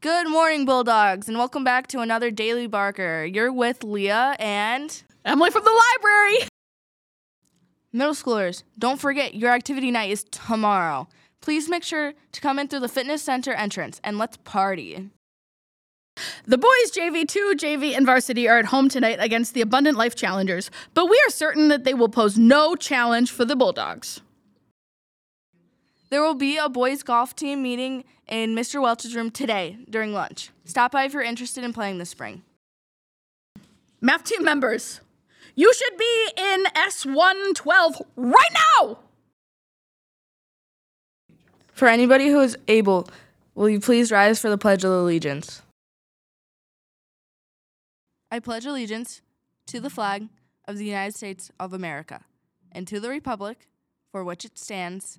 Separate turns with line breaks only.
Good morning, Bulldogs, and welcome back to another Daily Barker. You're with Leah and
Emily from the library.
middle schoolers. Don't forget, your activity night is tomorrow. Please make sure to come in through the fitness center entrance and let's party.
The boys JV2, JV, and varsity are at home tonight against the Abundant Life Challengers, but we are certain that they will pose no challenge for the Bulldogs.
There will be a boys golf team meeting in Mr. Welch's room today during lunch. Stop by if you're interested in playing this spring.
Math team members, you should be in S112 right now!
For anybody who is able, will you please rise for the Pledge of Allegiance? I pledge allegiance to the flag of the United States of America and to the republic for which it stands,